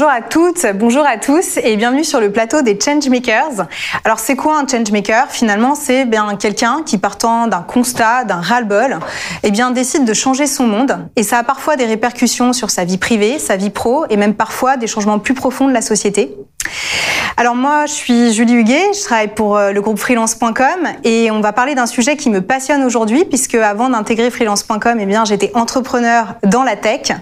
Bonjour à toutes, bonjour à tous et bienvenue sur le plateau des Changemakers. Alors c'est quoi un changemaker? Finalement, c'est bien quelqu'un qui partant d'un constat, d'un ras-le-bol, eh bien décide de changer son monde et ça a parfois des répercussions sur sa vie privée, sa vie pro et même parfois des changements plus profonds de la société. Alors moi, je suis Julie Huguet, je travaille pour euh, le groupe freelance.com et on va parler d'un sujet qui me passionne aujourd'hui puisque avant d'intégrer freelance.com, eh bien j'étais entrepreneur dans la tech.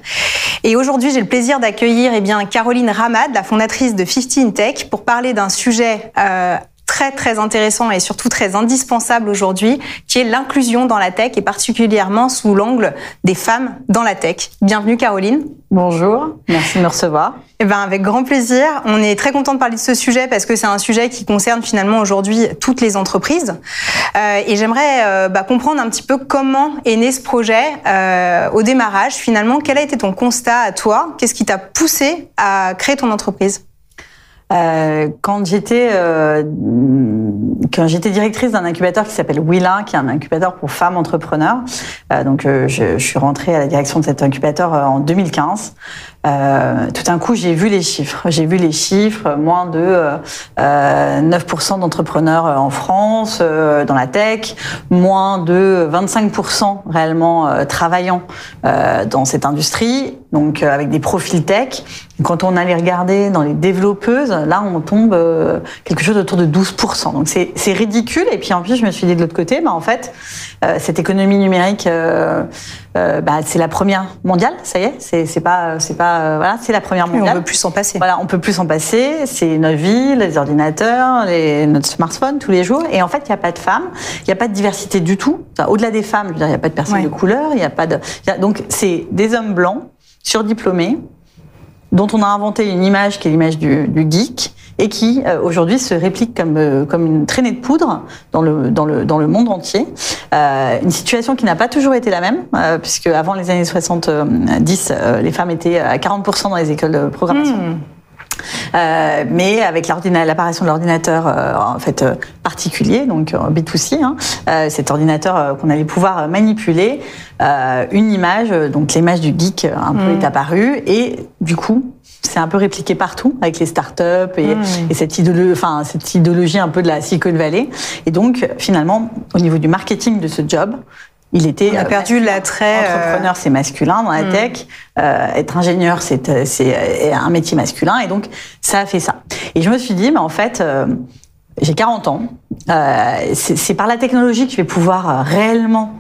Et aujourd'hui, j'ai le plaisir d'accueillir eh bien Caroline Ramad, la fondatrice de 50 in Tech, pour parler d'un sujet euh, très très intéressant et surtout très indispensable aujourd'hui, qui est l'inclusion dans la tech et particulièrement sous l'angle des femmes dans la tech. Bienvenue Caroline. Bonjour, merci de me recevoir. Eh ben avec grand plaisir. On est très content de parler de ce sujet parce que c'est un sujet qui concerne finalement aujourd'hui toutes les entreprises. Euh, et j'aimerais euh, bah, comprendre un petit peu comment est né ce projet euh, au démarrage. Finalement, quel a été ton constat à toi? Qu'est-ce qui t'a poussé à créer ton entreprise? Euh, quand j'étais euh, quand j'étais directrice d'un incubateur qui s'appelle Willa, qui est un incubateur pour femmes entrepreneurs, euh, donc euh, je, je, suis rentrée à la direction de cet incubateur euh, en 2015. tout d'un coup, j'ai vu les chiffres. J'ai vu les chiffres, moins de 9% d'entrepreneurs en France, dans la tech, moins de 25% réellement travaillant dans cette industrie, donc avec des profils tech. Quand on allait regarder dans les développeuses, là, on tombe euh, quelque chose autour de 12%. Donc c'est ridicule. Et puis en plus, je me suis dit de l'autre côté, bah, en fait, euh, cette économie numérique, euh, bah, c'est la première mondiale. Ça y est, c'est pas, c'est pas, voilà, c'est la première mondiale. on peut plus s'en passer. Voilà, on peut plus s'en passer. C'est notre vie, les ordinateurs, les, notre smartphone tous les jours. Et en fait, il n'y a pas de femmes, il n'y a pas de diversité du tout. Au-delà des femmes, il n'y a pas de personnes de couleur, il n'y a pas de. donc c'est des hommes blancs surdiplômés dont on a inventé une image qui est l'image du, geek et qui euh, aujourd'hui se réplique comme euh, comme une traînée de poudre dans le dans le dans le monde entier. Euh, une situation qui n'a pas toujours été la même puisque avant les années 70, les femmes étaient à 40% dans les écoles de programmation. Hmm. Euh, mais avec l'apparition de l'ordinateur euh, en fait euh, particulier, donc B2C, hein, cet ordinateur qu'on allait pouvoir manipuler, une image, donc l'image du geek un peu mm. est apparue et du coup c'est un peu répliqué partout avec les startups et, mm. et cette, idéologie, enfin, cette idéologie un peu de la Silicon Valley. Et donc, finalement, au niveau du marketing de ce job, il était. On a perdu l'attrait. Entrepreneur, c'est masculin dans la mm. tech. Euh, être ingénieur, c'est euh, c'est euh, un métier masculin, et donc ça a fait ça. Et je me suis dit, mais en fait, j'ai 40 ans. c'est par la technologie que je vais pouvoir réellement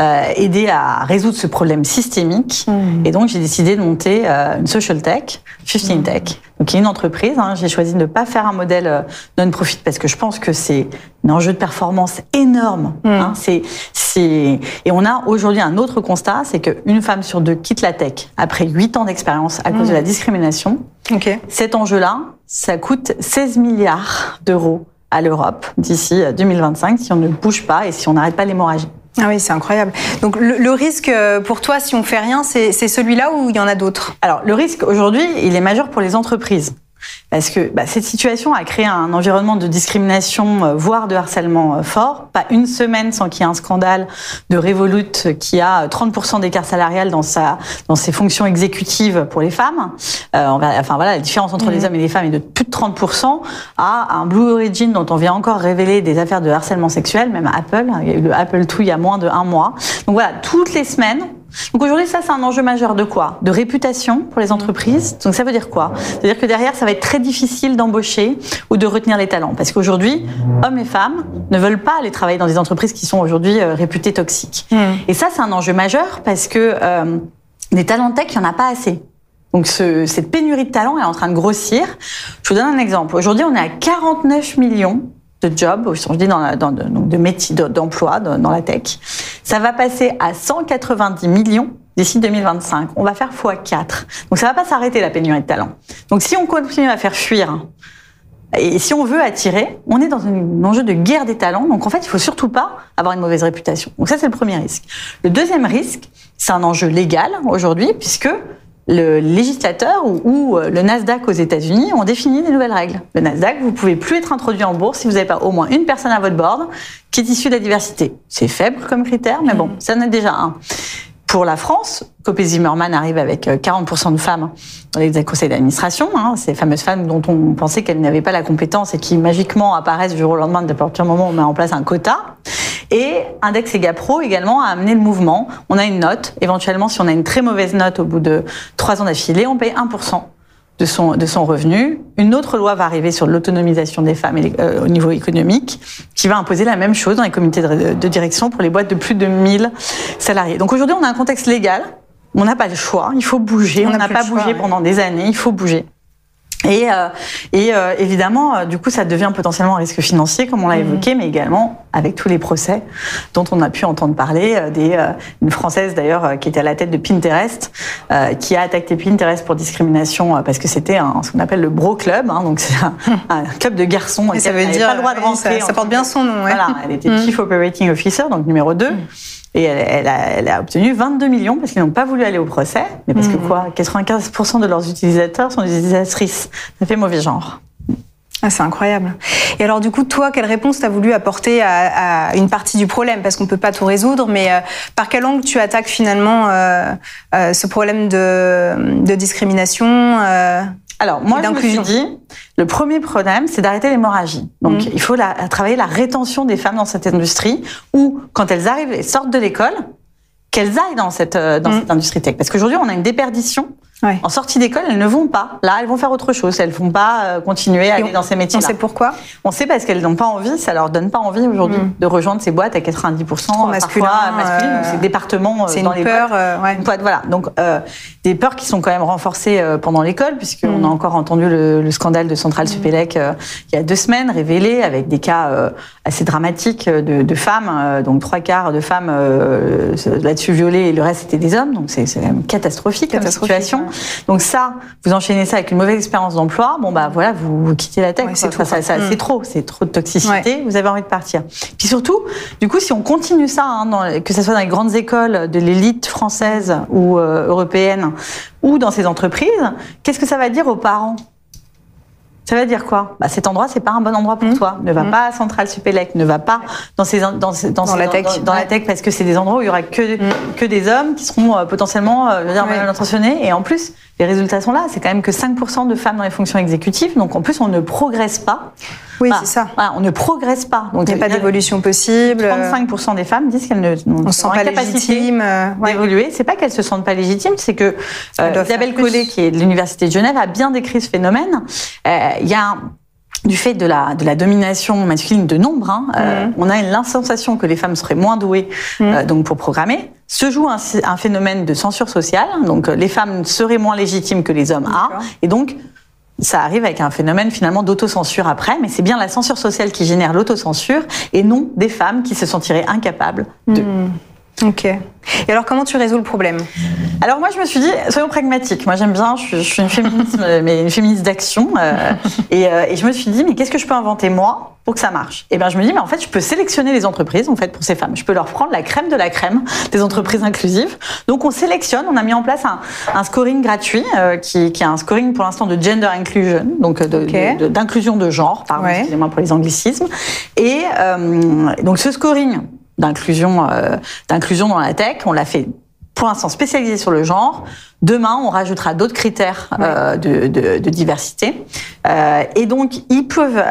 euh, aider à résoudre ce problème systémique. Mmh. Et donc, j'ai décidé de monter euh, une social tech, 15 mmh. Tech, donc une entreprise. Hein. J'ai choisi de ne pas faire un modèle euh, non-profit parce que je pense que c'est un enjeu de performance énorme. Mmh. Hein. C'est, c'est... Et on a aujourd'hui un autre constat, c'est qu'une femme sur deux quitte la tech après 8 ans d'expérience à cause de la discrimination. Okay. Cet enjeu-là, ça coûte 16 milliards d'euros à l'Europe d'ici 2025 si on ne bouge pas et si on n'arrête pas l'hémorragie. Ah oui, c'est incroyable. Donc le, risque euh, pour toi, si on fait rien, c'est celui-là ou il y en a d'autres? Alors le risque aujourd'hui, il est majeur pour les entreprises. Parce que bah, cette situation a créé un environnement de discrimination, euh, voire de harcèlement euh, fort. Pas une semaine sans qu'il y ait un scandale de Revolut qui a 30% d'écart salarial dans, sa, dans ses fonctions exécutives pour les femmes. Euh, enfin voilà, la différence entre les mmh. hommes et les femmes est de plus de 30%. À un Blue Origin dont on vient encore révéler des affaires de harcèlement sexuel, même Apple. Il y a eu le Apple II il y a moins de un mois. Donc voilà, toutes les semaines, donc aujourd'hui, ça, c'est un enjeu majeur de quoi? De réputation pour les entreprises. Donc ça veut dire quoi? C'est-à-dire que derrière, ça va être très difficile d'embaucher ou de retenir les talents. Parce qu'aujourd'hui, hommes et femmes ne veulent pas aller travailler dans des entreprises qui sont aujourd'hui euh, réputées toxiques. Mmh. Et ça, c'est un enjeu majeur parce que euh, des talents tech, il n'y en a pas assez. Donc ce, cette pénurie de talents est en train de grossir. Je vous donne un exemple. Aujourd'hui, on est à 49 millions de jobs, je dis dans, la, dans donc de métiers, d'emploi dans la tech. Ça va passer à 190 millions d'ici 2025. On va faire x4. Donc ça va pas s'arrêter la pénurie de talent. Donc si on continue à faire fuir et si on veut attirer, on est dans un enjeu de guerre des talents. Donc en fait, il faut surtout pas avoir une mauvaise réputation. Donc ça, c'est le premier risque. Le deuxième risque, c'est un enjeu légal aujourd'hui, puisque le législateur ou, euh, le Nasdaq aux États-Unis ont défini des nouvelles règles. Le Nasdaq, vous pouvez plus être introduit en bourse si vous n'avez pas au moins une personne à votre board qui est issue de la diversité. C'est faible comme critère, mais bon, ça en est déjà un. Pour la France, Copé Zimmerman arrive avec 40% de femmes dans les conseils d'administration, hein, ces fameuses femmes dont on pensait qu'elles n'avaient pas la compétence et qui magiquement apparaissent du jour au lendemain à partir du moment où on met en place un quota. Et Index Egapro également a amené le mouvement. On a une note. Éventuellement, si on a une très mauvaise note au bout de trois ans d'affilée, on paye 1% de son, de son revenu. Une autre loi va arriver sur l'autonomisation des femmes euh, au niveau économique, qui va imposer la même chose dans les comités de, de direction pour les boîtes de plus de 1000 salariés. Donc aujourd'hui, on a un contexte légal. On n'a pas le choix. Il faut bouger. On n'a pas bougé pendant des années. Il faut bouger. Et, euh, et euh, évidemment, euh, du coup, ça devient potentiellement un risque financier, comme on l'a mhm. évoqué, mais également avec tous les procès dont on a pu entendre parler. Des, une Française d'ailleurs qui était à la tête de Pinterest, qui a attaqué Pinterest pour discrimination parce que c'était ce qu'on appelle le bro club, hein, donc c'est un, club de garçons. Et ça veut dire pas le droit de rentrer. Ça, porte bien son nom. Ouais. Voilà, elle était mhm. Chief Operating Officer, donc numéro 2. Et elle, a, elle, a, obtenu 22 millions parce qu'ils n'ont pas voulu aller au procès. Mais parce que mhm. quoi? 95% de leurs utilisateurs sont des utilisatrices. Ça fait mauvais genre. Ah, c'est incroyable. Et alors du coup, toi, quelle réponse tu as voulu apporter à, à, une partie du problème? Parce qu'on ne peut pas tout résoudre, mais euh, par quel angle tu attaques finalement euh, euh, ce problème de, de discrimination euh, alors, moi, je me suis dit, le premier problème, c'est d'arrêter l'hémorragie. Donc, mm. il faut la, travailler la rétention des femmes dans cette industrie, ou quand elles arrivent et sortent de l'école, qu'elles aillent dans cette, euh, dans mm. cette industrie tech. Parce qu'aujourd'hui, on a une déperdition en sortie d'école, elles ne vont pas. Là, elles vont faire autre chose. Elles ne vont pas euh, continuer à aller dans ces métiers-là. On sait pourquoi On sait parce qu'elles n'ont pas envie, ça leur donne pas envie aujourd'hui mm. de rejoindre ces boîtes à 90% masculin, parfois masculines, euh, ces départements c'est dans une les peur, boîtes. Voilà, donc des peurs qui sont quand même renforcées pendant l'école, puisqu'on mm. a encore entendu le, scandale de Centrale mm. Supélec il y a deux semaines, révélé avec des cas assez dramatiques de, de femmes, donc trois quarts de femmes là-dessus violées et le reste c'était des hommes, donc c'est catastrophique, catastrophique comme situation. Donc ça, vous enchaînez ça avec une mauvaise expérience d'emploi, bon bah voilà, vous, quittez la tech. c'est mm. trop, c'est trop de toxicité. Vous avez envie de partir. Puis surtout, du coup, si on continue ça, hein, que ce soit dans les grandes écoles de l'élite française ou euh, européenne, ou dans ces entreprises, qu'est-ce que ça va dire aux parents? Ça veut dire quoi? Bah, Cet endroit, c'est pas un bon endroit pour mmh. toi. Ne va mmh. pas à Centrale Supélec, ne va pas dans, ces, dans, dans, dans, la tech, dans, la tech parce que c'est des endroits où il y aura que, mmh. que des hommes qui seront euh, potentiellement euh, je veux dire, mal intentionnés. Et en plus, les résultats sont là. C'est quand même que 5% de femmes dans les fonctions exécutives. Donc en plus, on ne progresse pas. Oui, c'est ça. on ne progresse pas. Donc il n'y a, pas d'évolution possible. 35% des femmes disent qu'elles ne on sont pas légitimes euh, d'évoluer. C'est pas qu'elles se sentent pas légitimes, c'est que euh, Isabelle Collet, qui est de l'université de Genève, a bien décrit ce phénomène. Euh, il y a du fait de la, de la domination masculine de nombre, hein, euh, mhm. on a l'insensation que les femmes seraient moins douées mhm. donc pour programmer. Se joue un, un, phénomène de censure sociale, donc les femmes seraient moins légitimes que les hommes à, et donc ça arrive avec un phénomène finalement d'autocensure après, mais c'est bien la censure sociale qui génère l'autocensure et non des femmes qui se sentiraient incapables de. Hmm. Ok. Et alors, comment tu résous le problème? Alors, moi, je me suis dit, soyons pragmatiques. Moi, j'aime bien, je suis, une féministe, mais une féministe d'action. Euh, et, euh, et, je me suis dit, mais qu'est-ce que je peux inventer, moi, pour que ça marche? Et bien, je me dis, mais en fait, je peux sélectionner les entreprises, en fait, pour ces femmes. Je peux leur prendre la crème de la crème des entreprises inclusives. Donc, on sélectionne, on a mis en place un, un scoring gratuit, euh, qui, qui est un scoring pour l'instant de gender inclusion, donc d'inclusion de, de, genre, pardon, excusez-moi pour les anglicismes. Et donc, ce scoring, d'inclusion euh, d'inclusion dans la tech. On l'a fait pour l'instant spécialisé sur le genre. Demain, on rajoutera d'autres critères euh, de, de, de, diversité. Euh, et donc, ils peuvent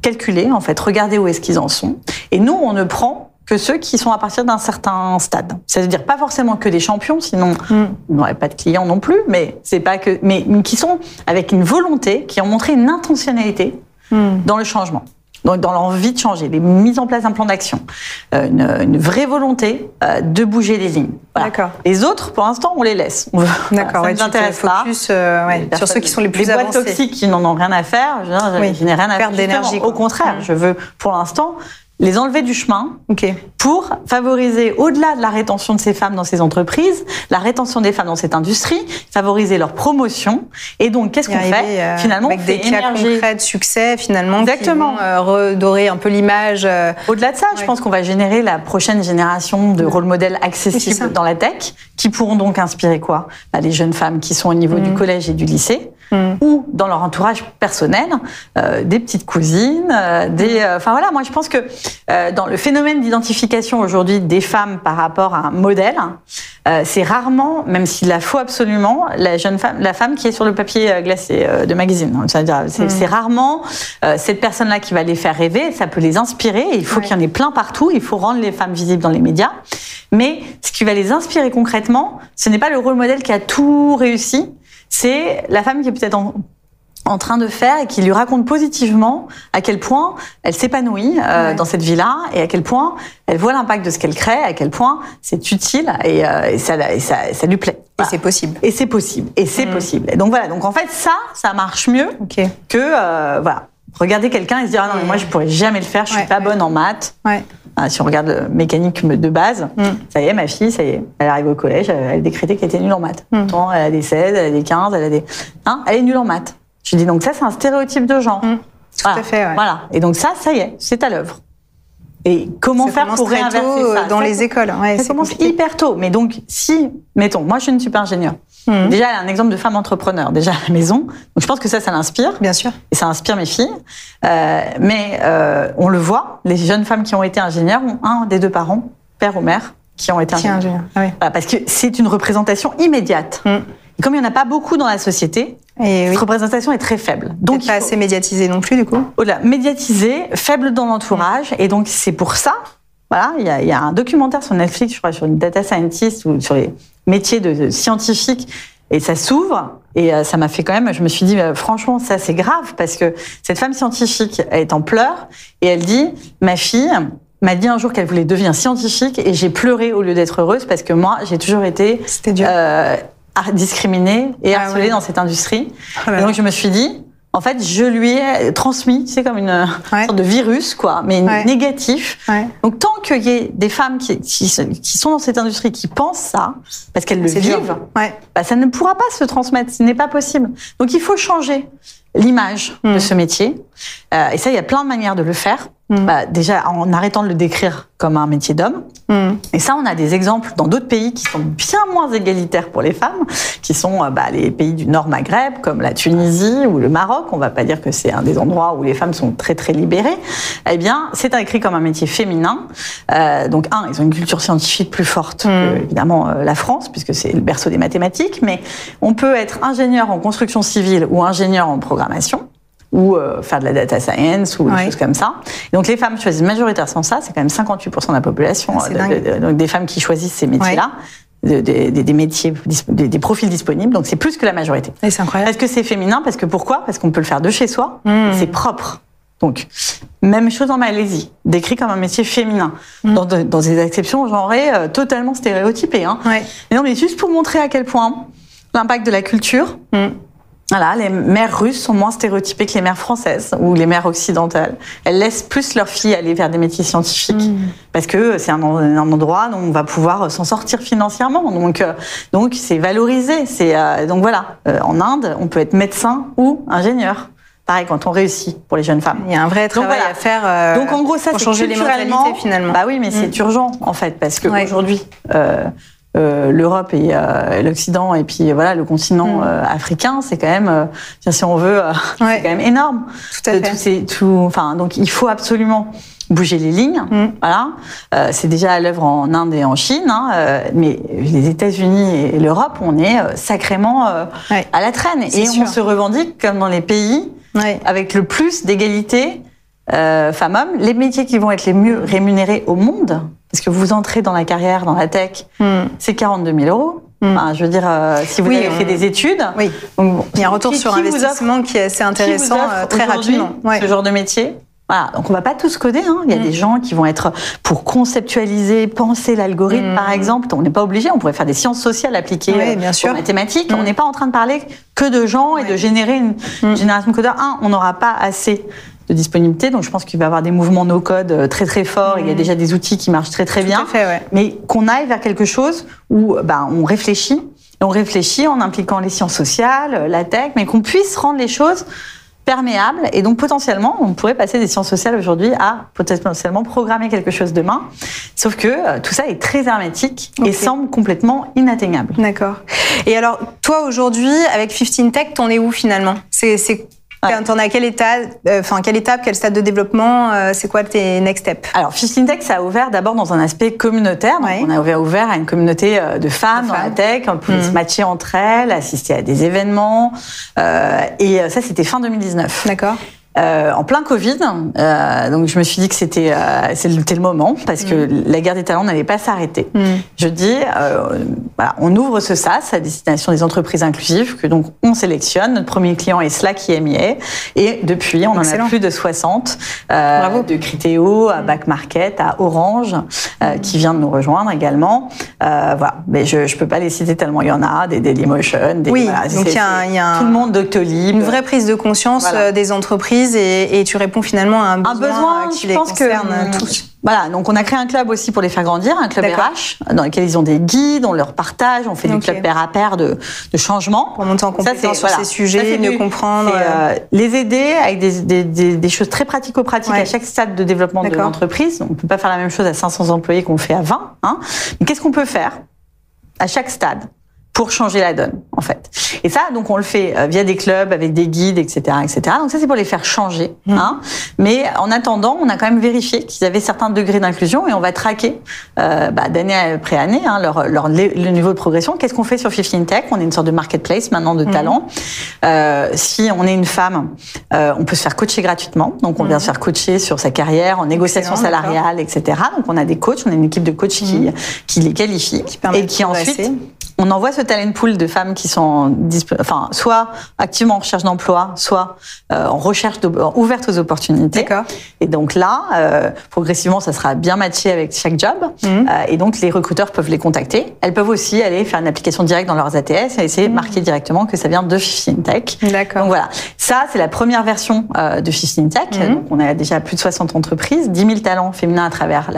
calculer, en fait, regarder où est-ce qu'ils en sont. Et nous, on ne prend que ceux qui sont à partir d'un certain stade. C'est-à-dire pas forcément que des champions, sinon mm. on n'aurait pas de clients non plus, mais c'est pas que, mais qui sont avec une volonté, qui ont montré une intentionnalité mm. dans le changement donc dans l'envie de changer, les mises en place d'un plan d'action, euh, une, une, vraie volonté euh, de bouger les lignes. Voilà. D'accord. Les autres, pour l'instant, on les laisse. D'accord. ça ne nous intéresse pas. Euh, ouais, sur ceux qui sont les plus les boîtes toxiques qui n'en ont rien à faire. Je, je n'ai rien à faire. d'énergie. Au contraire, je veux, pour l'instant, les enlever du chemin pour favoriser, au-delà de la rétention de ces femmes dans ces entreprises, la rétention des femmes dans cette industrie, favoriser leur promotion. Et donc, qu'est-ce qu'on fait euh, Finalement, avec des cas concrets de succès, finalement, Exactement. qui vont euh, redorer un peu l'image. Euh, au-delà de ça, je pense qu'on va générer la prochaine génération de rôles modèles accessibles dans la tech, qui pourront donc inspirer quoi? Bah, Les jeunes femmes qui sont au niveau du mmh. collège et du lycée, mm. ou dans leur entourage personnel, euh, des petites cousines, euh, des. Euh, enfin voilà, moi je pense que euh, dans le phénomène d'identification aujourd'hui des femmes par rapport à un modèle, euh, c'est rarement, même s'il la faut absolument, la jeune femme, la femme qui est sur le papier glacé de magazine. C'est-à-dire, c'est, mm. c'est rarement cette personne-là qui va les faire rêver. Ça peut les inspirer. il faut qu'il y en ait plein partout. Il faut rendre les femmes visibles dans les médias. Mais ce qui va les inspirer concrètement, ce n'est pas le rôle modèle qui a tout réussi, c'est la femme qui est peut-être en, en train de faire et qui lui raconte positivement à quel point elle s'épanouit euh, dans cette vie-là et à quel point elle voit l'impact de ce qu'elle crée, à quel point c'est utile et, euh, et, ça, et ça, ça, lui plaît. Et c'est possible. Et c'est possible. Et c'est mmh. possible. Et donc voilà. Donc en fait, ça, ça marche mieux que euh, voilà. Regarder quelqu'un et se dire ah non mais moi je pourrais jamais le faire, je suis pas bonne en maths. Ouais. Ah, si on regarde le mécanique de base, mm. ça y est, ma fille, ça y est, elle arrive au collège, elle, a décrété qu'elle était nulle en maths. Mm. Elle a des 16, elle a des 15, elle a des. Hein, elle est nulle en maths. Je dis donc ça, c'est un stéréotype de genre. Mm. Tout à fait, ouais. Voilà. Et donc ça, ça y est, c'est à l'œuvre. Et comment faire pour réinverser tôt ça? dans les écoles ouais, Ça commence hyper tôt. Mais donc, si, mettons, moi je suis une super ingénieure. Mmh. Déjà, elle a un exemple de femme entrepreneur, déjà à la maison. Donc, je pense que ça, ça l'inspire. Bien sûr. Et ça inspire mes filles. Euh, mais euh, on le voit, les jeunes femmes qui ont été ingénieures ont un des deux parents, père ou mère, qui ont été ingénieurs. Ingénieur. Ah oui. voilà, parce que c'est une représentation immédiate. Mmh. Et comme il n'y en a pas beaucoup dans la société, et cette oui. représentation est très faible. Donc pas faut... assez médiatisée non plus, du coup? Voilà, médiatisée, faible dans l'entourage. Mmh. Et donc, c'est pour ça voilà, il y, a, il y, a, un documentaire sur Netflix, je crois, sur une data scientist ou sur les métiers de, de scientifiques. Et ça s'ouvre. Et euh, ça m'a fait quand même, je me suis dit, euh, franchement, ça c'est grave parce que cette femme scientifique elle est en pleurs et elle dit, ma fille m'a dit un jour qu'elle voulait devenir scientifique et j'ai pleuré au lieu d'être heureuse parce que moi, j'ai toujours été euh, discriminée et harcelée ah ouais. dans cette industrie. Oh et donc je me suis dit, en fait, je lui ai transmis, c'est comme une ouais. sorte de virus, quoi, mais ouais. négatif. Ouais. Donc, tant qu'il y ait des femmes qui, qui, qui, sont dans cette industrie, qui pensent ça, parce qu'elles le vivent, bah, ça ne pourra pas se transmettre. Ce n'est pas possible. Donc, il faut changer l'image mmh. de ce métier. Euh, et ça, il y a plein de manières de le faire. Mmh. Bah, déjà, en arrêtant de le décrire comme un métier d'homme. Mmh. Et ça, on a des exemples dans d'autres pays qui sont bien moins égalitaires pour les femmes, qui sont euh, bah, les pays du Nord Maghreb, comme la Tunisie ou le Maroc. On va pas dire que c'est un des endroits où les femmes sont très très libérées. Eh bien, c'est écrit comme un métier féminin. Euh, donc, un, ils ont une culture scientifique plus forte que, évidemment, euh, la France, puisque c'est le berceau des mathématiques. Mais on peut être ingénieur en construction civile ou ingénieur en programmation ou euh, faire de la data science ou des choses comme ça. Donc les femmes choisissent majoritairement ça, c'est quand même 58% de la population, ah, euh, de, de, donc des femmes qui choisissent ces métiers-là. Ouais. Des, métiers, des, profils disponibles, donc c'est plus que la majorité. Et c'est incroyable. Est-ce que c'est féminin Parce que pourquoi? Parce qu'on peut le faire de chez soi, mmh. c'est propre. Donc, même chose en Malaisie, décrit comme un métier féminin, mmh. dans, dans, des exceptions genrées euh, totalement stéréotypées. Hein. Ouais. Non, mais juste pour montrer à quel point l'impact de la culture, mmh. Voilà, les mères russes sont moins stéréotypées que les mères françaises ou les mères occidentales. Elles laissent plus leurs filles aller vers des métiers scientifiques mmh. parce que c'est un, un, endroit où on va pouvoir s'en sortir financièrement. Donc, euh, donc c'est valorisé. C'est euh, donc voilà. Euh, en Inde, on peut être médecin ou ingénieur. Pareil, quand on réussit pour les jeunes femmes. Il y a un vrai travail voilà. à faire. Euh, donc en gros, ça, pour changer les mentalités finalement. Bah oui, mais mmh. c'est urgent en fait parce que ouais. aujourd'hui. Euh, l'Europe et euh, l'Occident et puis voilà le continent Mm. euh, africain, c'est quand même, euh, si on veut, ouais. c'est quand même énorme. Tout à fait. Tout, ces, tout, enfin, donc il faut absolument bouger les lignes. Mm. Voilà, euh, c'est déjà à l'œuvre en Inde et en Chine, hein, euh, mais les États-Unis et l'Europe, on est euh, sacrément ouais. à la traîne et sûr. on se revendique comme dans les pays ouais. avec le plus d'égalité euh, femmes-hommes. Les métiers qui vont être les mieux rémunérés au monde, parce que vous entrez dans la carrière, dans la tech, mm. c'est 42 000 euros. Mm. Enfin, je veux dire, euh, si vous oui, avez fait des études, oui. donc, bon, il y a un retour qui, sur qui investissement qui est assez intéressant euh, très rapidement. Ouais. Ce genre de métier? Voilà, donc on va pas tous coder. Hein. Il y a mm. des gens qui vont être pour conceptualiser, penser l'algorithme, par exemple. On n'est pas obligé. On pourrait faire des sciences sociales appliquées oui, bien aux mathématiques. On n'est pas en train de parler que de gens et de générer une, une génération de codeurs. Un, on n'aura pas assez de disponibilité. Donc je pense qu'il va y avoir des mouvements no-code très très forts. Mmh. Il y a déjà des outils qui marchent très très Tout bien. Fait, ouais. Mais qu'on aille vers quelque chose où bah, on réfléchit. On réfléchit en impliquant les sciences sociales, la tech, mais qu'on puisse rendre les choses perméable et donc potentiellement on pourrait passer des sciences sociales aujourd'hui à potentiellement programmer quelque chose demain. Sauf que euh, tout ça est très hermétique et semble complètement inatteignable. D'accord. Et alors, toi aujourd'hui, avec 15 Tech, t'en es où finalement? C'est, t'en es à quel état, euh, enfin quelle étape, quel stade de développement euh, C'est quoi tes next steps? Alors, Fishing Tech, ça a ouvert d'abord dans un aspect communautaire. Donc, Ouais. On a ouvert, ouvert à une communauté euh, de femmes De dans la tech. On pouvait Mhm. se matcher entre elles, assister à des événements. Euh, et euh, ça, c'était fin 2019. D'accord. Euh, en plein Covid, euh, donc je me suis dit que c'était euh, c'était le moment parce que la guerre des talents n'allait pas s'arrêter. Mm. Je dis, euh, voilà, on ouvre ce SaaS à destination des entreprises inclusives que donc on sélectionne. Notre premier client est Slack IMIA et depuis on en Excellent. a plus de 60 euh, Bravo. de Criteo à Back Market à Orange euh, qui vient de nous rejoindre également. Euh, voilà, mais je je peux pas les citer tellement il y en a des Dailymotion, des Oui, voilà, donc il y a y un- tout le monde Doctolib. Une vraie prise de conscience Voilà. des entreprises et, et tu réponds finalement à un besoin, un besoin, qui je les pense que concerne euh, tous. Voilà, donc on a créé un club aussi pour les faire grandir, un club. RH, dans lequel ils ont des guides, on leur partage, on fait Ok. du club pair à pair de, de changement. Pour monter en compétence sur voilà. ces sujets, mieux comprendre. euh, euh, les aider avec des, des, des, des choses très pratico-pratiques Ouais. à chaque stade de développement de l'entreprise. On ne peut pas faire la même chose à 500 employés qu'on fait à 20. Hein. Mais qu'est-ce qu'on peut faire à chaque stade? Pour changer la donne, en fait. Et ça, donc, on le fait euh, via des clubs, avec des guides, etc., etc. Donc ça, c'est pour les faire changer. Mmh. Hein. Mais en attendant, on a quand même vérifié qu'ils avaient certains degrés d'inclusion et on va traquer euh, bah, d'année après année hein, leur, leur, le niveau de progression. Qu'est-ce qu'on fait sur 15 Tech? On est une sorte de marketplace maintenant de Mhm. talents. Euh, si on est une femme, euh, on peut se faire coacher gratuitement. Donc, on vient se faire coacher sur sa carrière, en négociation. Excellent, salariale, etc. Donc, on a des coachs, on a une équipe de coachs qui, qui les qualifie Qui et qui ensuite on envoie ce talent pool de femmes qui sont enfin, soit activement en recherche d'emploi, soit euh, en recherche de, ouvertes aux opportunités. D'accord. Et donc là, euh, progressivement, ça sera bien matché avec chaque job. Mhm. Euh, et donc, les recruteurs peuvent les contacter. Elles peuvent aussi aller faire une application directe dans leurs ATS et essayer de marquer directement que ça vient de 15 Tech. D'accord. Donc voilà, ça c'est la première version euh, de 15 Tech. Mhm. Donc on a déjà plus de 60 entreprises, 10 000 talents féminins à travers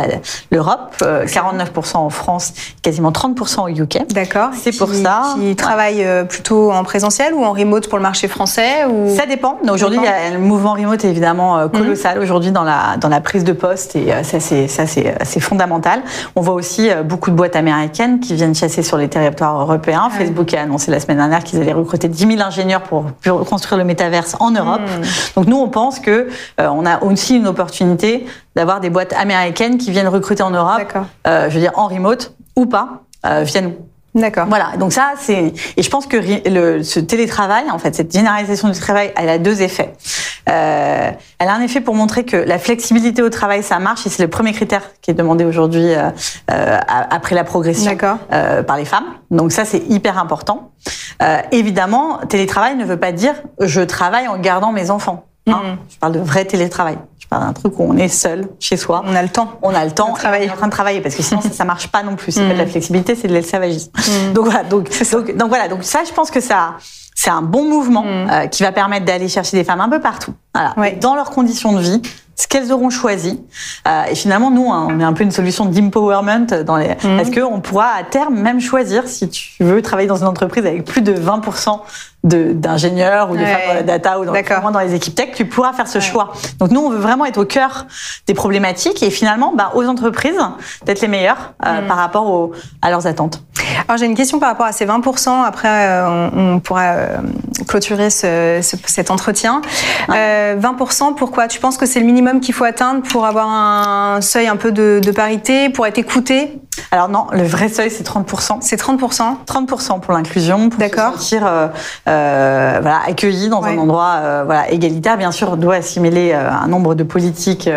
l'Europe, euh, 49% en France, quasiment 30% au UK. D'accord. C'est pour ça. Qui travaillent euh, plutôt en présentiel ou en remote pour le marché français ou... Ça dépend. Aujourd'hui, il y a le mouvement remote est évidemment euh, colossal aujourd'hui dans la dans la prise de poste et euh, ça c'est fondamental. On voit aussi beaucoup de boîtes américaines qui viennent chasser sur les territoires européens. Ouais. Facebook a annoncé la semaine dernière qu'ils allaient recruter 10 000 ingénieurs pour, pour construire le métaverse en Europe. Hmm. Donc nous, on pense que euh, on a aussi une opportunité d'avoir des boîtes américaines qui viennent recruter en Europe, euh, je veux dire en remote ou pas, euh, viennent D'accord. voilà, donc ça, c'est. Et je pense que le, ce télétravail, en fait, cette généralisation du travail, elle a deux effets. Euh, elle a un effet pour montrer que la flexibilité au travail, ça marche, et c'est le premier critère qui est demandé aujourd'hui euh, euh, après la progression euh, par les femmes. Donc ça, c'est hyper important. Euh, évidemment, télétravail ne veut pas dire je travaille en gardant mes enfants. Hein. Mhm. Je parle de vrai télétravail. Je parle d'un truc où on est seul chez soi On a le temps. on a le temps De travailler. et on est en train de travailler parce que sinon ça, ça marche pas non plus. C'est Mm. pas de la flexibilité, c'est de l'esclavagisme. Mm. Donc voilà, donc, donc donc voilà, donc ça je pense que ça c'est un bon mouvement Mm. euh, qui va permettre d'aller chercher des femmes un peu partout. Voilà, Ouais. dans leurs conditions de vie, ce qu'elles auront choisi. Euh, et finalement nous hein, on est un peu une solution d'empowerment dans les Mm. parce que on pourra à terme même choisir si tu veux travailler dans une entreprise avec plus de 20 de- d'ingénieurs ou de Ouais. femmes dans la data ou dans, dans les équipes tech, tu pourras faire ce Ouais. choix. Donc nous, on veut vraiment être au cœur des problématiques et finalement, bah, aux entreprises, d'être les meilleures euh, Mm. par rapport aux- à leurs attentes. Alors j'ai une question par rapport à ces 20%. Après, euh, on, on pourra euh, clôturer ce- ce- cet entretien. Euh, 20%, pourquoi? Tu penses que c'est le minimum qu'il faut atteindre pour avoir un seuil un peu de, de parité, pour être écouté? Alors non, le vrai seuil, c'est 30%. C'est 30%. 30% pour l'inclusion, pour se sentir euh, euh, voilà, accueilli dans Ouais. un endroit euh, voilà, égalitaire. Bien sûr, on doit assimiler euh, un nombre de politiques,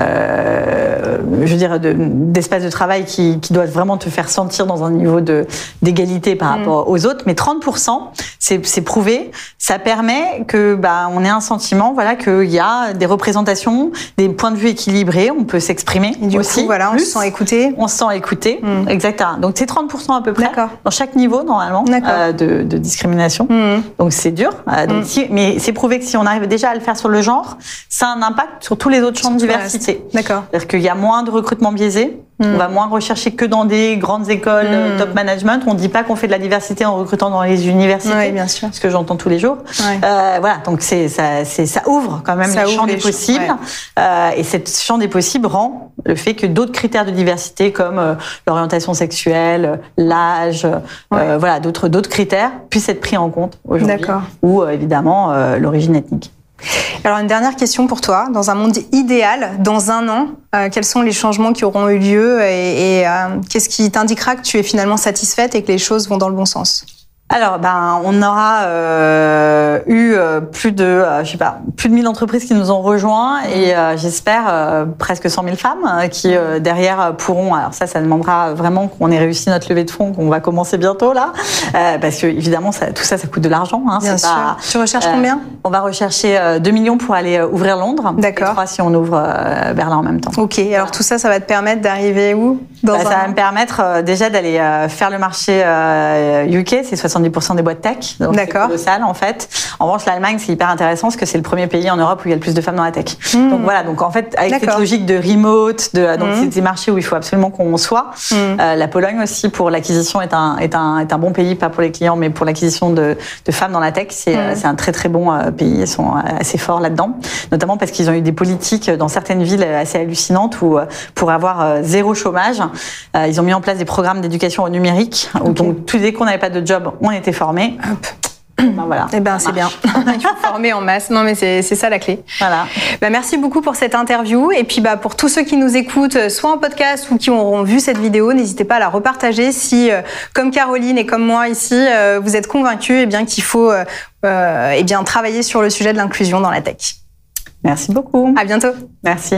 euh, je veux dire, de- d'espaces de, travail qui, qui doivent vraiment te faire sentir dans un niveau de d'égalité par Mm. rapport aux autres. Mais 30%, c'est prouvé. Ça permet que bah, on ait un sentiment, voilà, qu'il y a des représentations, des points de vue équilibrés. On peut s'exprimer aussi. coup, voilà, on plus. se sent écouté. On se sent écouté, Mm. exactement. Donc c'est 30% à peu près dans chaque niveau normalement euh, de, de discrimination. Mhm. Donc c'est dur. Euh, donc, Mm. si- mais c'est prouvé que si on arrive déjà à le faire sur le genre, ça a un impact sur tous les autres champs de diversité. D'accord. C'est-à-dire qu'il y a moins de recrutement biaisé. On va moins rechercher que dans des grandes écoles Mm. top management. On dit pas qu'on fait de la diversité en recrutant dans les universités. Oui, bien sûr. Ce que j'entends tous les jours. Ouais. Euh, voilà, donc c'est ça, c'est ça ouvre quand même Ça le champ des possibles. ouais. Euh, et cette champ des possibles rend le fait que d'autres critères de diversité comme euh, l'orientation sexuelle, l'âge, euh, voilà, d'autres d'autres critères puissent être pris en compte aujourd'hui. Ou euh, évidemment l'origine ethnique. Alors une dernière question pour toi. Dans un monde idéal, dans un an, euh, quels sont les changements qui auront eu lieu et, euh, qu'est-ce qui t'indiquera que tu es finalement satisfaite et que les choses vont dans le bon sens? Alors, ben, on aura euh, eu euh, plus de, euh, je sais pas, plus de 1000 entreprises qui nous ont rejoints et j'espère presque 100 000 femmes qui derrière pourront. Alors ça, ça demandera vraiment qu'on ait réussi notre levée de fonds, qu'on va commencer bientôt là, parce que évidemment, ça, tout ça, ça coûte de l'argent. Hein, Bien sûr. pas- tu recherches combien? On va rechercher euh, 2 millions pour aller ouvrir Londres. D'accord. 3 si on ouvre Berlin en même temps. Ok. Alors tout ça, ça va te permettre d'arriver où? Dans Bah, un ça va me permettre déjà d'aller faire le marché UK, c'est 70% des boîtes tech, donc c'est D'accord. colossal en fait. En revanche, l'Allemagne c'est hyper intéressant parce que c'est le premier pays en Europe où il y a le plus de femmes dans la tech. Hmm. Donc voilà, donc en fait avec cette logique de remote, de donc Hmm. c'est des marchés où il faut absolument qu'on soit. Hmm. Euh, la Pologne aussi pour l'acquisition est un est un est un bon pays, pas pour les clients mais pour l'acquisition de de femmes dans la tech, c'est c'est un très très bon euh, pays. Ils sont euh, assez forts là-dedans, notamment parce qu'ils ont eu des politiques dans certaines villes assez hallucinantes où pour avoir zéro chômage, ils ont mis en place des programmes d'éducation au numérique. Où donc tout dès qu'on n'avait pas de job, on était formé. Hop. Ben voilà. Eh ben c'est bien. Il faut former en masse. Non mais c'est ça la clé. Voilà. Bah, merci beaucoup pour cette interview. Et puis bah, pour tous ceux qui nous écoutent, euh, soit en podcast ou qui auront vu cette vidéo, n'hésitez pas à la repartager si, euh, comme Caroline et comme moi ici, euh, vous êtes convaincus eh bien, qu'il faut euh, eh bien, travailler sur le sujet de l'inclusion dans la tech. Merci beaucoup. À bientôt. Merci.